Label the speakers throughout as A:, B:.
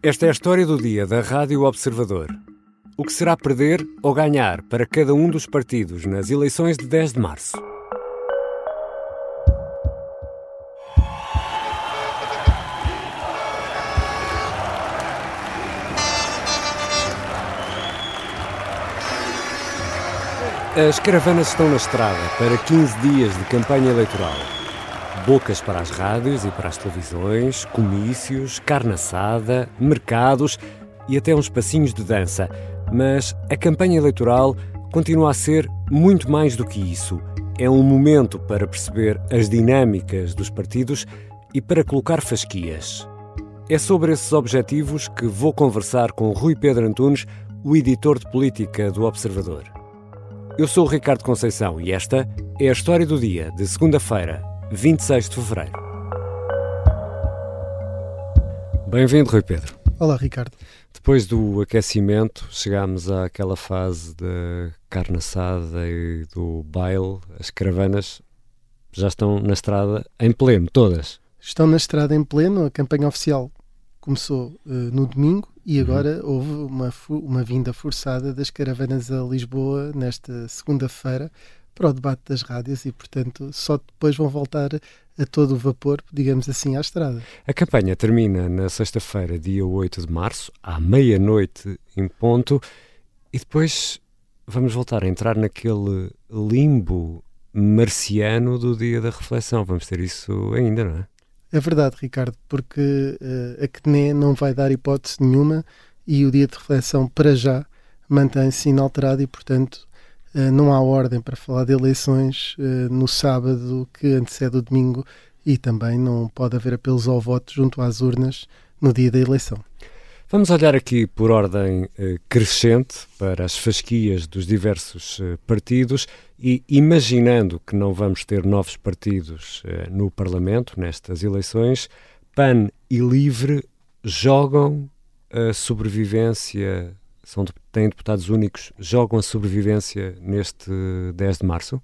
A: Esta é a história do dia da Rádio Observador. O que será perder ou ganhar para cada um dos partidos nas eleições de 10 de março? As caravanas estão na estrada para 15 dias de campanha eleitoral. Bocas para as rádios e para as televisões, comícios, carne assada, mercados e até uns passinhos de dança. Mas a campanha eleitoral continua a ser muito mais do que isso. É um momento para perceber as dinâmicas dos partidos e para colocar fasquias. É sobre esses objetivos que vou conversar com Rui Pedro Antunes, o editor de política do Observador. Eu sou o Ricardo Conceição e esta é a história do dia de segunda-feira, 26 de fevereiro. Bem-vindo, Rui Pedro.
B: Olá, Ricardo.
A: Depois do aquecimento, chegámos àquela fase da carne assada e do baile. As caravanas já estão na estrada em pleno, todas.
B: Estão na estrada em pleno. A campanha oficial começou uh, no domingo e agora uhum. houve uma, uma vinda forçada das caravanas a Lisboa nesta segunda-feira para o debate das rádios e, portanto, só depois vão voltar a todo o vapor, digamos assim, à estrada.
A: A campanha termina na sexta-feira, dia 8 de março, à meia-noite em ponto, e depois vamos voltar a entrar naquele limbo marciano do dia da reflexão. Vamos ter isso ainda, não é?
B: É verdade, Ricardo, porque uh, a CNE não vai dar hipótese nenhuma e o dia de reflexão, para já, mantém-se inalterado e, portanto, não há ordem para falar de eleições uh, no sábado que antecede o domingo e também não pode haver apelos ao voto junto às urnas no dia da eleição.
A: Vamos olhar aqui por ordem uh, crescente para as fasquias dos diversos partidos e imaginando que não vamos ter novos partidos no Parlamento nestas eleições, PAN e LIVRE jogam a sobrevivência são, têm deputados únicos, jogam a sobrevivência neste 10 de março?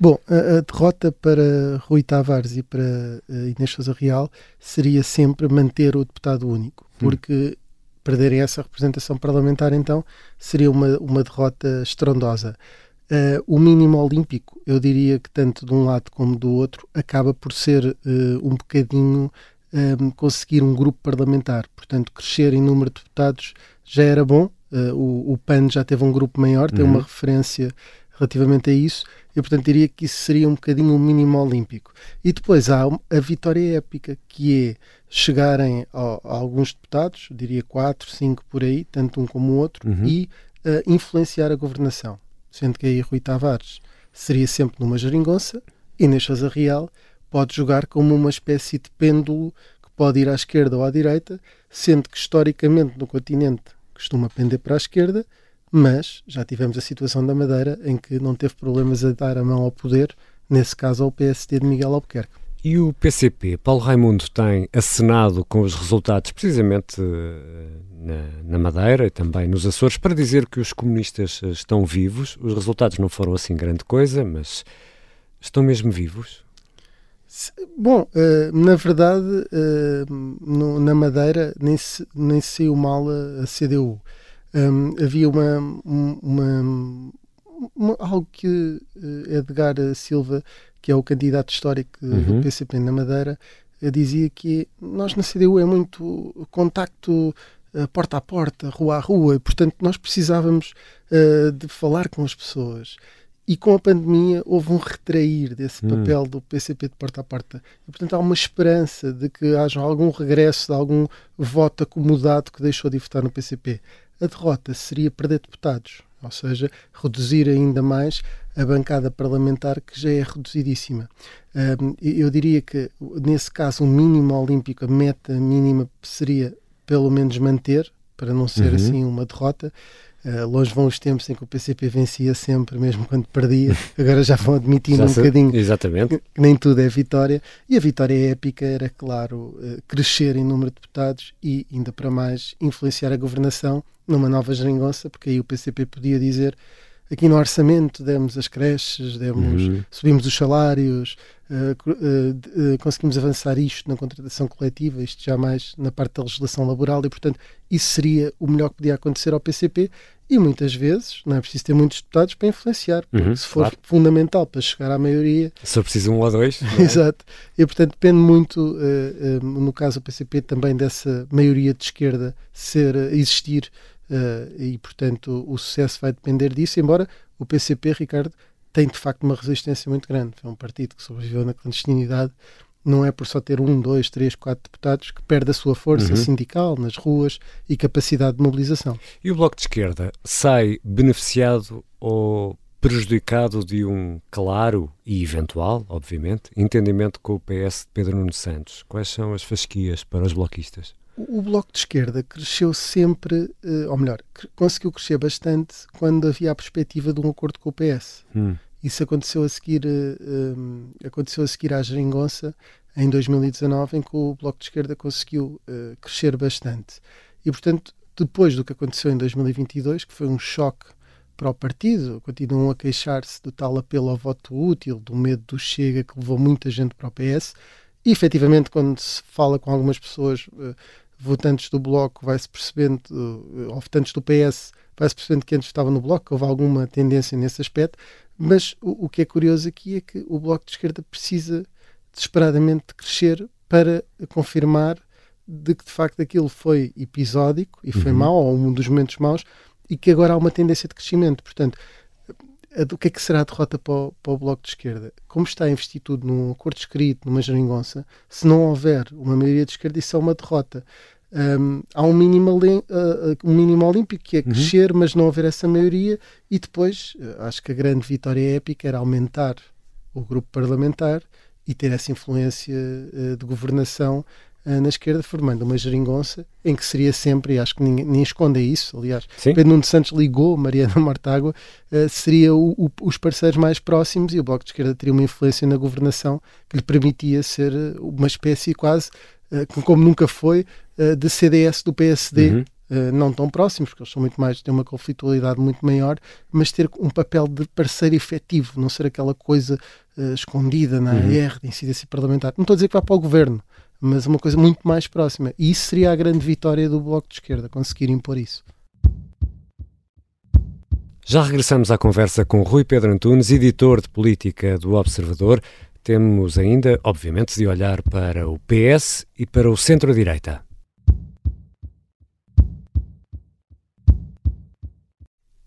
B: Bom, a, a derrota para Rui Tavares e para uh, Inês Sousa Real seria sempre manter o deputado único, hum. porque hum. perderem essa representação parlamentar, então, seria uma, uma derrota estrondosa. Uh, o mínimo olímpico, eu diria que tanto de um lado como do outro, acaba por ser uh, um bocadinho um, conseguir um grupo parlamentar. Portanto, crescer em número de deputados já era bom, Uh, o, o, PAN já teve um grupo maior, tem uhum. uma referência relativamente a isso, e portanto diria que isso seria um bocadinho um mínimo olímpico. E depois há a vitória épica, que é chegarem a, a alguns deputados, diria quatro, cinco por aí, tanto um como o outro, uhum. e uh, influenciar a governação. Sendo que aí Rui Tavares seria sempre numa geringonça, e Sousa Real pode jogar como uma espécie de pêndulo que pode ir à esquerda ou à direita, sendo que historicamente no continente costuma pender para a esquerda, mas já tivemos a situação da Madeira em que não teve problemas a dar a mão ao poder, nesse caso ao PSD de Miguel Albuquerque.
A: E o PCP, Paulo Raimundo, tem acenado com os resultados precisamente eh, na, na, Madeira e também nos Açores para dizer que os comunistas eh, estão vivos. Os resultados não foram assim grande coisa, mas estão mesmo vivos?
B: Bom, uh, na verdade, no, na Madeira nem se, nem se saiu mal a, CDU. Um, havia uma, uma, uma, algo que uh, Edgar Silva, que é o candidato histórico uhum. do PCP na Madeira, dizia que nós na CDU é muito contacto porta a porta, rua a rua, e portanto nós precisávamos de falar com as pessoas. E com a pandemia houve um retrair desse hum. papel do PCP de porta a porta. E, portanto, há uma esperança de que haja algum regresso de algum voto acomodado que deixou de votar no PCP. A derrota seria perder deputados, ou seja, reduzir ainda mais a bancada parlamentar que já é reduzidíssima. Eu diria que, nesse caso, o mínimo olímpico, a meta mínima seria pelo menos manter, para não ser uhum. assim uma derrota. Uh, longe vão os tempos em que o PCP vencia sempre, mesmo quando perdia. Agora já vão admitindo já um bocadinho
A: exatamente.
B: que nem tudo é vitória. E a vitória épica era, claro, uh, crescer em número de deputados e, ainda para mais, influenciar a governação numa nova geringonça, porque aí o PCP podia dizer aqui no orçamento demos as creches, demos, uhum. subimos os salários, uh, uh, uh, conseguimos avançar isto na contratação coletiva, isto já mais na parte da legislação laboral, e portanto isso seria o melhor que podia acontecer ao PCP. E muitas vezes não é preciso ter muitos deputados para influenciar, porque uhum, se for claro. fundamental para chegar à maioria.
A: Só precisa um ou dois.
B: É? Exato. E portanto depende muito, no caso do PCP, também dessa maioria de esquerda ser, existir Uh, e, portanto, o sucesso vai depender disso, embora o PCP, Ricardo, tem de facto uma resistência muito grande. É um partido que sobreviveu na clandestinidade, não é por só ter um, dois, três, quatro deputados que perde a sua força uhum. sindical nas ruas e capacidade de mobilização.
A: E o Bloco de Esquerda sai beneficiado ou prejudicado de um claro e eventual, obviamente, entendimento com o PS de Pedro Nuno Santos? Quais são as fasquias para os bloquistas?
B: O Bloco de Esquerda cresceu sempre, eh, ou melhor, conseguiu crescer bastante quando havia a perspectiva de um acordo com o PS. Hum. Isso aconteceu a seguir, um, eh, aconteceu a seguir à geringonça em 2019, em que o Bloco de Esquerda conseguiu uh, crescer bastante. E, portanto, depois do que aconteceu em 2022, que foi um choque para o partido, continuam a queixar-se do tal apelo ao voto útil, do medo do Chega, que levou muita gente para o PS. E, efetivamente, quando se fala com algumas pessoas votantes do Bloco vai-se percebendo, ou votantes do PS, vai-se percebendo que antes estava no Bloco, que houve alguma tendência nesse aspecto, mas o, o, que é curioso aqui é que o Bloco de Esquerda precisa desesperadamente de crescer para confirmar de que de facto aquilo foi episódico e foi uhum. mau, ou um dos momentos maus, e que agora há uma tendência de crescimento. Portanto, o que é que será a derrota para o, para o, Bloco de Esquerda? Como está a investir tudo num acordo escrito, numa geringonça, se não houver uma maioria de esquerda, isso é uma derrota. Um, há um mínimo, uh, um mínimo olímpico que é uhum. crescer, uhum. mas não haver essa maioria, e depois uh, acho que a grande vitória épica era aumentar o grupo parlamentar e ter essa influência uh, de governação na esquerda, formando uma geringonça em que seria sempre, e acho que ninguém, nem esconde isso, aliás, Sim. Pedro Nuno Santos ligou Mariana Mortágua, uh, seria o, o, os parceiros mais próximos e o Bloco de Esquerda teria uma influência na governação que lhe permitia ser eh, uma espécie quase, uh, como nunca foi, uh, de CDS do PSD. Uhum. Uh, não tão próximos, porque eles são muito mais, têm uma conflitualidade muito maior, mas ter um papel de parceiro efetivo, não ser aquela coisa uh, escondida na uhum. AR de incidência parlamentar. Não estou a dizer que vá para o governo, mas uma coisa muito mais próxima. E isso seria a grande vitória do Bloco de Esquerda, conseguir impor isso.
A: Já regressamos à conversa com Rui Pedro Antunes, editor de política do Observador. Temos ainda, obviamente, de olhar para o PS e para o centro-direita.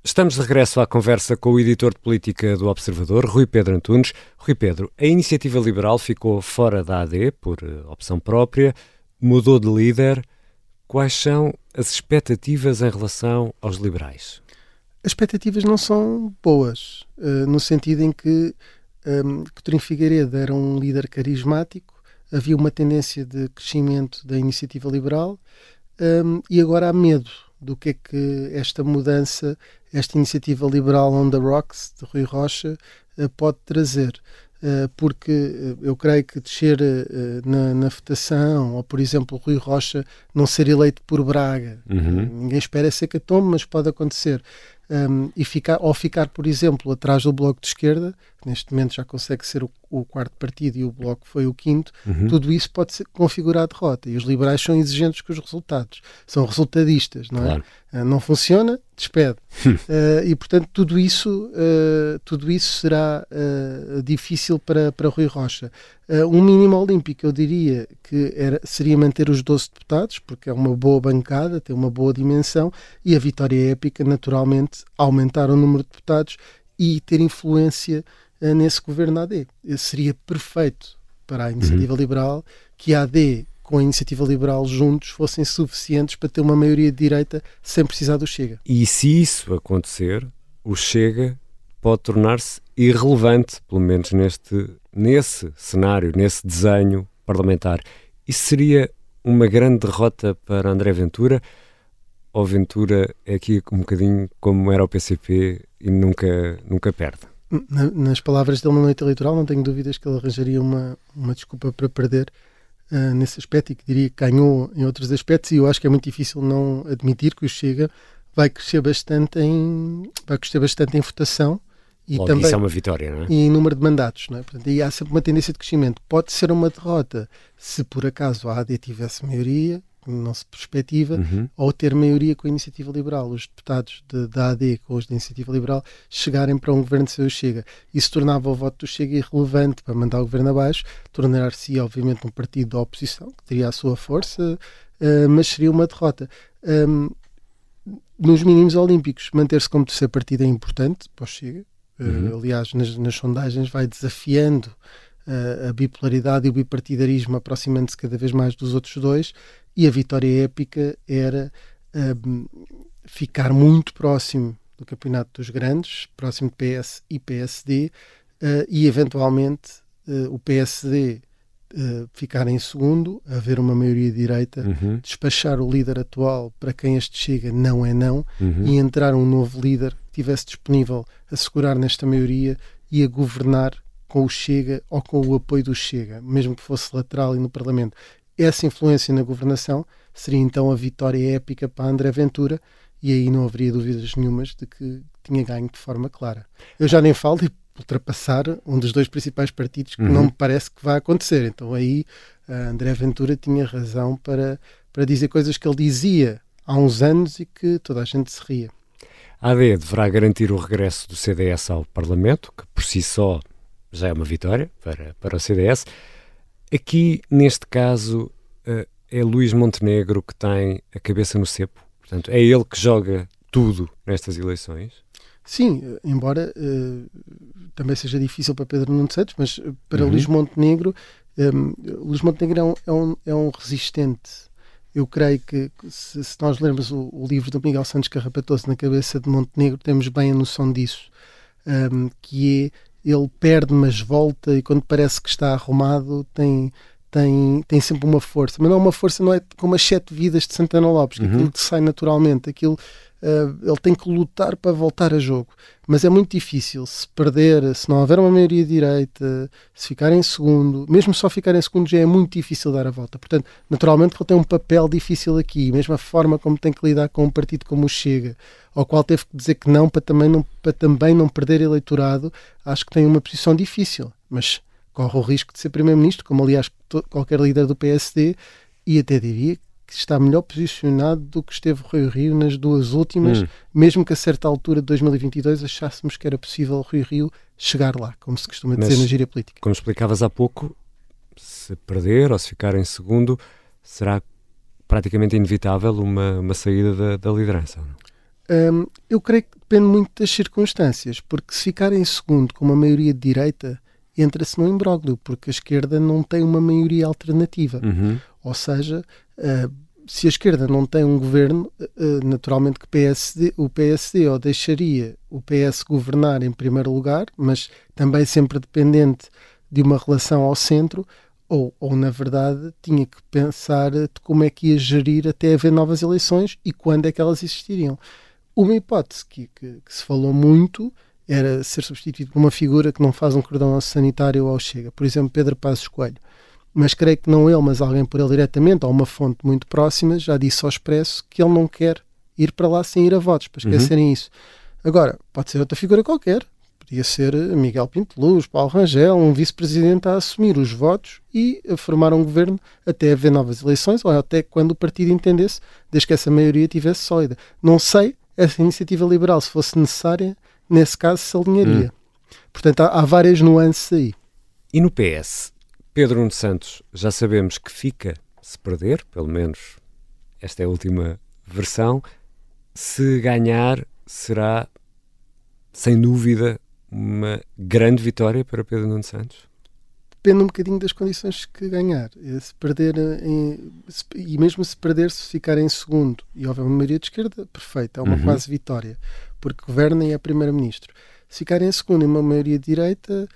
A: Estamos de regresso à conversa com o editor de política do Observador, Rui Pedro Antunes. Rui Pedro, a iniciativa liberal ficou fora da AD por eh, opção própria, mudou de líder. Quais são as expectativas em relação aos liberais?
B: As expectativas não são boas, uh, no sentido em que um, Coutinho Figueiredo era um líder carismático, havia uma tendência de crescimento da iniciativa liberal um, e agora há medo do que é que esta mudança, esta iniciativa liberal on the rocks de Rui Rocha uh, pode trazer. Uh, porque uh, eu creio que descer na, na, votação, ou por exemplo, Rui Rocha não ser eleito por Braga, uhum. ninguém espera ser catombe, mas pode acontecer. Um, e ficar, ou ficar, por exemplo, atrás do Bloco de Esquerda, que neste momento já consegue ser o, o quarto partido e o Bloco foi o quinto, uhum. tudo isso pode ser, configurar a derrota. E os liberais são exigentes com os resultados, são resultadistas, não é? Claro. Uh, não funciona, despede. uh, e, portanto, tudo isso, uh, tudo isso será difícil para, para Rui Rocha. um mínimo olímpico, eu diria que era, seria manter os 12 deputados, porque é uma boa bancada, tem uma boa dimensão, e a vitória épica, naturalmente, aumentar o número de deputados e ter influência nesse governo AD. Seria perfeito para a iniciativa uhum. liberal que a AD com a iniciativa liberal juntos fossem suficientes para ter uma maioria de direita sem precisar do Chega.
A: E se isso acontecer, o Chega pode tornar-se irrelevante, pelo menos neste, nesse cenário, nesse desenho parlamentar. Isso seria uma grande derrota para André Ventura? Ou Ventura é aqui um bocadinho como era o PCP e nunca, nunca perde?
B: Na, nas palavras dele na noite eleitoral, não tenho dúvidas que ele arranjaria uma, uma desculpa para perder uh, nesse aspecto e que diria que ganhou em outros aspectos. E eu acho que é muito difícil não admitir que o Chega vai crescer bastante em, vai crescer bastante em votação
A: e Logo, também, isso é uma vitória, não é?
B: E em número de mandatos, não é? Portanto, aí há sempre uma tendência de crescimento. Pode ser uma derrota se por acaso a AD tivesse maioria, se perspectiva, uhum. ou ter maioria com a Iniciativa Liberal. Os deputados de, da AD com os da Iniciativa Liberal chegarem para um governo de seu Chega. Isso tornava o voto do Chega irrelevante para mandar o governo abaixo, tornar-se, obviamente, um partido da oposição, que teria a sua força, uh, mas seria uma derrota. Um, nos mínimos olímpicos, manter-se como terceiro partido é importante para o Chega, Uhum. Uh, aliás, nas, nas, sondagens vai desafiando uh, a bipolaridade e o bipartidarismo, aproximando-se cada vez mais dos outros dois, e a vitória épica era uh, ficar muito próximo do Campeonato dos Grandes, próximo de PS e PSD, eh, e eventualmente o PSD uh, ficar em segundo, haver uma maioria direita, uhum. despachar o líder atual para quem este chega não é não uhum. e entrar um novo líder que estivesse disponível a segurar nesta maioria e a governar com o Chega ou com o apoio do Chega, mesmo que fosse lateral e no Parlamento. Essa influência na governação seria então a vitória épica para André Ventura e aí não haveria dúvidas nenhumas de que tinha ganho de forma clara. Eu já nem falo, e ultrapassar um dos dois principais partidos que uhum. não me parece que vai acontecer. Então aí André Ventura tinha razão para, para dizer coisas que ele dizia há uns anos e que toda a gente se ria.
A: A AD deverá garantir o regresso do CDS ao Parlamento, que por si só já é uma vitória para, para o CDS. Aqui, neste caso, eh, é Luís Montenegro que tem a cabeça no cepo. Portanto, é ele que joga tudo nestas eleições.
B: Sim, embora uh, também seja difícil para Pedro Nuno Santos, mas eh, para uhum. Luís Montenegro, um, Luís Montenegro é um, é, um, é um resistente. Eu creio que se, se nós lermos o, o, livro do Miguel Santos Carrapatoso na cabeça de Montenegro, temos bem a noção disso, um, que é ele perde, mas volta, e quando parece que está arrumado, tem, tem, tem sempre uma força. Mas não é uma força, não é como as sete vidas de Santana Lopes, que uhum. aquilo sai naturalmente, aquilo uh, ele tem que lutar para voltar a jogo. Mas é muito difícil se perder, se não houver uma maioria direita, se ficar em segundo, mesmo só ficar em segundo já é muito difícil dar a volta. Portanto, naturalmente ele tem um papel difícil aqui, mesmo a forma como tem que lidar com um partido como o Chega, ao qual teve que dizer que não para também não, para também não perder eleitorado, acho que tem uma posição difícil. Mas corre o risco de ser primeiro-ministro, como aliás qualquer líder do PSD, e até diria que está melhor posicionado do que esteve o Rio Rio nas duas últimas, hum. mesmo que a certa altura de 2022 achássemos que era possível o Rio Rio chegar lá, como se costuma dizer Mas, na gíria política.
A: Como explicavas há pouco, se perder ou se ficar em segundo, será praticamente inevitável uma, uma saída da, da liderança?
B: Um, eu creio que depende muito das circunstâncias, porque se ficar em segundo com uma maioria de direita, entra-se no imbróglio, porque a esquerda não tem uma maioria alternativa. Uhum. Ou seja, uh, se a esquerda não tem um governo, uh, naturalmente que PSD, o PSD ou deixaria o PS governar em primeiro lugar, mas também sempre dependente de uma relação ao centro, ou, ou na verdade tinha que pensar de como é que ia gerir até haver novas eleições e quando é que elas existiriam. Uma hipótese que, que, que se falou muito era ser substituído por uma figura que não faz um cordão sanitário ao Chega. Por exemplo, Pedro Passos Coelho. Mas creio que não ele, mas alguém por ele diretamente, ou uma fonte muito próxima, já disse ao Expresso que ele não quer ir para lá sem ir a votos, para esquecerem uhum. isso. Agora, pode ser outra figura qualquer. Podia ser Miguel Pinto Luz, Paulo Rangel, um vice-presidente a assumir os votos e a formar um governo até haver novas eleições ou até quando o partido entendesse, desde que essa maioria tivesse sólida. Não sei, essa iniciativa liberal, se fosse necessária, nesse caso se alinharia. Hum. Portanto, há, há, várias nuances aí.
A: E no PS? Pedro Nuno Santos, já sabemos que fica se perder, pelo menos esta é a última versão. Se ganhar, será sem dúvida uma grande vitória para Pedro Nuno Santos?
B: Depende um bocadinho das condições que ganhar. Se perder, em, se, e mesmo se perder, se ficar em segundo e houver uma maioria de esquerda, perfeito, é uma uhum. quase vitória porque governa e é primeiro-ministro. Se ficar em segundo e uma maioria de direita,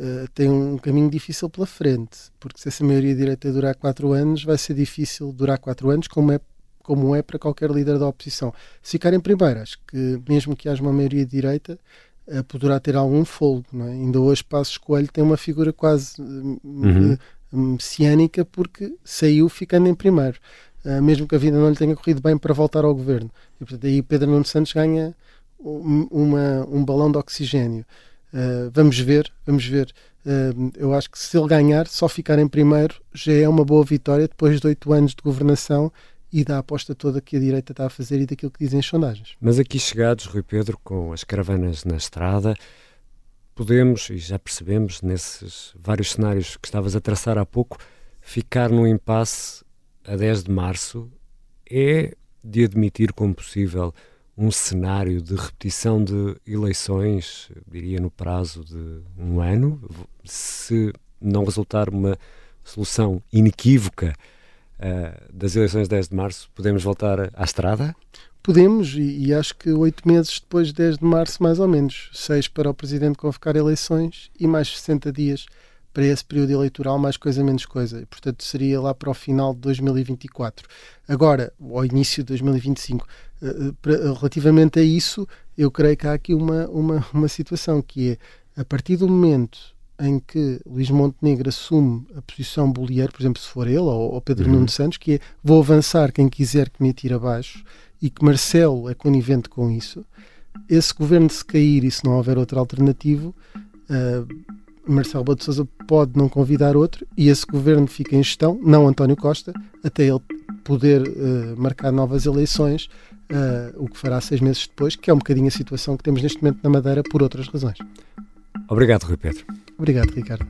B: uh, tem um caminho difícil pela frente, porque se essa maioria de direita durar quatro anos, vai ser difícil durar quatro anos, como é como é para qualquer líder da oposição. Se ficar em primeiro, acho que mesmo que haja uma maioria de direita, uh, poderá ter algum folgo. Não é? Ainda hoje Passos Coelho tem uma figura quase uh, uhum. messiânica porque saiu ficando em primeiro. uh, mesmo que a vida não lhe tenha corrido bem, para voltar ao governo. E, portanto, aí Pedro Nuno Santos ganha uma, um balão de oxigênio. Uh, vamos ver, vamos ver. Uh, eu acho que se ele ganhar, só ficar em primeiro já é uma boa vitória depois de oito anos de governação e da aposta toda que a direita está a fazer e daquilo que dizem as sondagens.
A: Mas aqui chegados, Rui Pedro, com as caravanas na estrada, podemos, e já percebemos nesses vários cenários que estavas a traçar há pouco, ficar num impasse a 10 de março é de admitir como possível um cenário de repetição de eleições, diria no prazo de um ano, se não resultar uma solução inequívoca uh, das eleições de 10 de março, podemos voltar à estrada?
B: Podemos, e, e, acho que oito meses depois de 10 de março, mais ou menos, seis para o Presidente convocar eleições e mais 60 dias para esse período eleitoral, mais coisa menos coisa. E, portanto, seria lá para o final de 2024. Agora, ao início de 2025, uh, uh, relativamente a isso, eu creio que há aqui uma, uma, uma situação que é, a partir do momento em que Luís Montenegro assume a posição bolieiro, por exemplo, se for ele ou, ou Pedro uhum. Nuno Santos, que é vou avançar quem quiser que me atire abaixo e que Marcelo é conivente com isso, esse governo se cair e se não houver outro alternativo, uh, Marcelo Bado Souza pode não convidar outro e esse governo fica em gestão, não António Costa, até ele poder uh, marcar novas eleições, uh, o que fará seis meses depois, que é um bocadinho a situação que temos neste momento na Madeira por outras razões.
A: Obrigado, Rui Pedro.
B: Obrigado, Ricardo.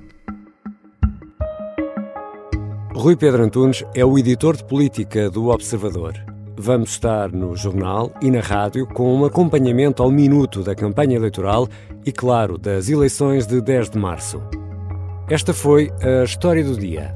A: Rui Pedro Antunes é o editor de política do Observador. Vamos estar no jornal e na rádio com um acompanhamento ao minuto da campanha eleitoral e, claro, das eleições de 10 de março. Esta foi a história do dia.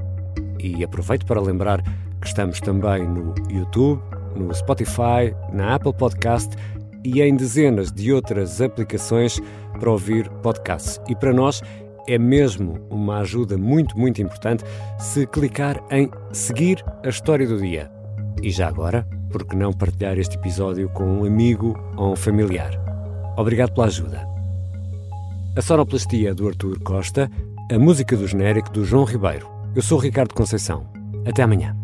A: E aproveito para lembrar que estamos também no YouTube, no Spotify, na Apple Podcast e em dezenas de outras aplicações para ouvir podcasts. E para nós é mesmo uma ajuda muito, muito importante se clicar em seguir a história do dia. E já agora, por que não partilhar este episódio com um amigo ou um familiar? Obrigado pela ajuda. A sonoplastia do Artur Costa, a música do genérico do João Ribeiro. Eu sou Ricardo Conceição. Até amanhã.